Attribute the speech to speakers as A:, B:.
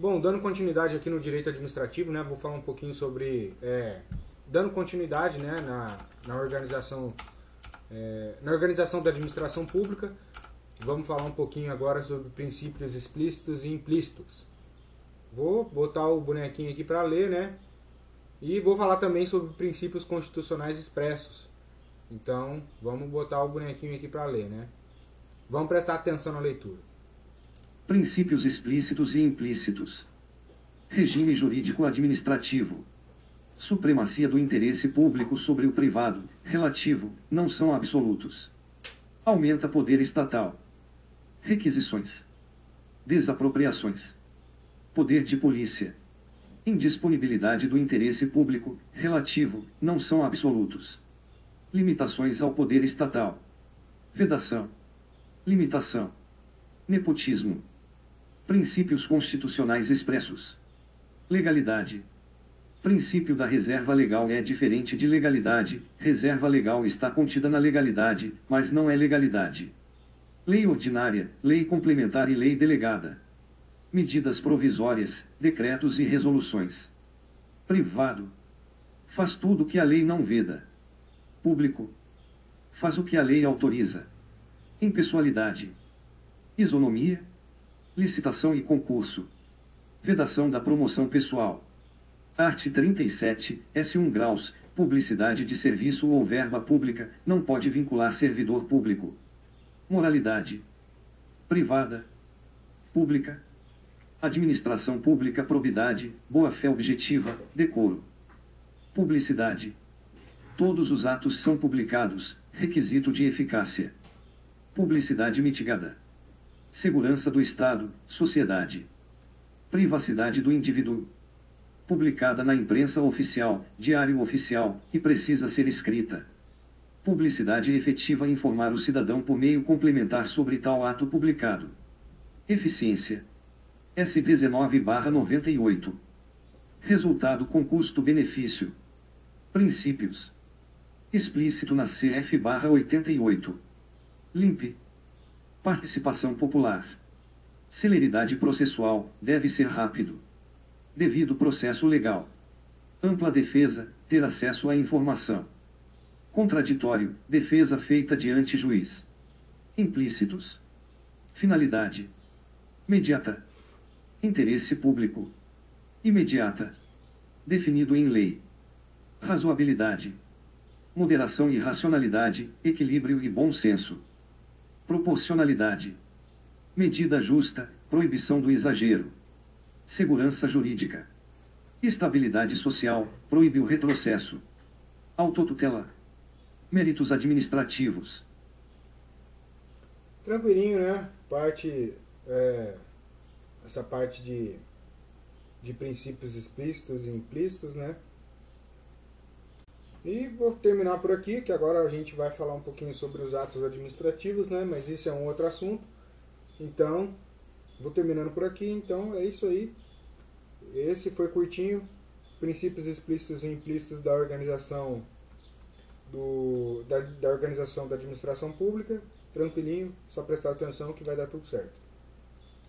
A: Bom, dando continuidade aqui no direito administrativo, né, vou falar um pouquinho sobre é, dando continuidade, né, na, na organização é, na organização da administração pública. Vamos falar um pouquinho agora sobre princípios explícitos e implícitos. Vou botar o bonequinho aqui para ler, né? E vou falar também sobre princípios constitucionais expressos. Então, vamos botar o bonequinho aqui para ler, né? Vamos prestar atenção na leitura.
B: Princípios explícitos e implícitos. Regime jurídico administrativo. Supremacia do interesse público sobre o privado, relativo, não são absolutos. Aumenta poder estatal. Requisições. Desapropriações. Poder de polícia. Indisponibilidade do interesse público, relativo, não são absolutos. Limitações ao poder estatal. Vedação. Limitação. Nepotismo. Princípios constitucionais expressos. Legalidade. Princípio da reserva legal é diferente de legalidade, reserva legal está contida na legalidade, mas não é legalidade. Lei ordinária, lei complementar e lei delegada. Medidas provisórias, decretos e resoluções. Privado. Faz tudo o que a lei não veda. Público. Faz o que a lei autoriza. Impessoalidade. Isonomia. Licitação e concurso. Vedação da promoção pessoal. Art. 37, S1 graus, publicidade de serviço ou verba pública, não pode vincular servidor público. Moralidade. Privada. Pública. Administração pública probidade, boa-fé objetiva, decoro. Publicidade. Todos os atos são publicados, requisito de eficácia. Publicidade mitigada. Segurança do Estado, sociedade. Privacidade do indivíduo. Publicada na imprensa oficial, diário oficial, e precisa ser escrita. Publicidade efetiva informar o cidadão por meio complementar sobre tal ato publicado. Eficiência. S19-98. Resultado com custo-benefício. Princípios. Explícito na CF-88. LIMP. Participação popular. Celeridade processual, deve ser rápido. Devido processo legal. Ampla defesa, ter acesso à informação. Contraditório, defesa feita diante juiz. Implícitos. Finalidade. Mediata. Interesse público. Imediata. Definido em lei. Razoabilidade. Moderação e racionalidade, equilíbrio e bom senso. Proporcionalidade. Medida justa, proibição do exagero. Segurança jurídica. Estabilidade social, proíbe o retrocesso. Autotutela. Méritos administrativos.
A: Tranquilinho, né? Parte. É, essa parte de, de princípios explícitos e implícitos, né? E vou terminar por aqui, que agora a gente vai falar um pouquinho sobre os atos administrativos, né? Mas isso é um outro assunto. Então, vou terminando por aqui. Então, é isso aí. Esse foi curtinho. Princípios explícitos e implícitos da organização do, da, da organização da administração pública. Tranquilinho, só prestar atenção que vai dar tudo certo.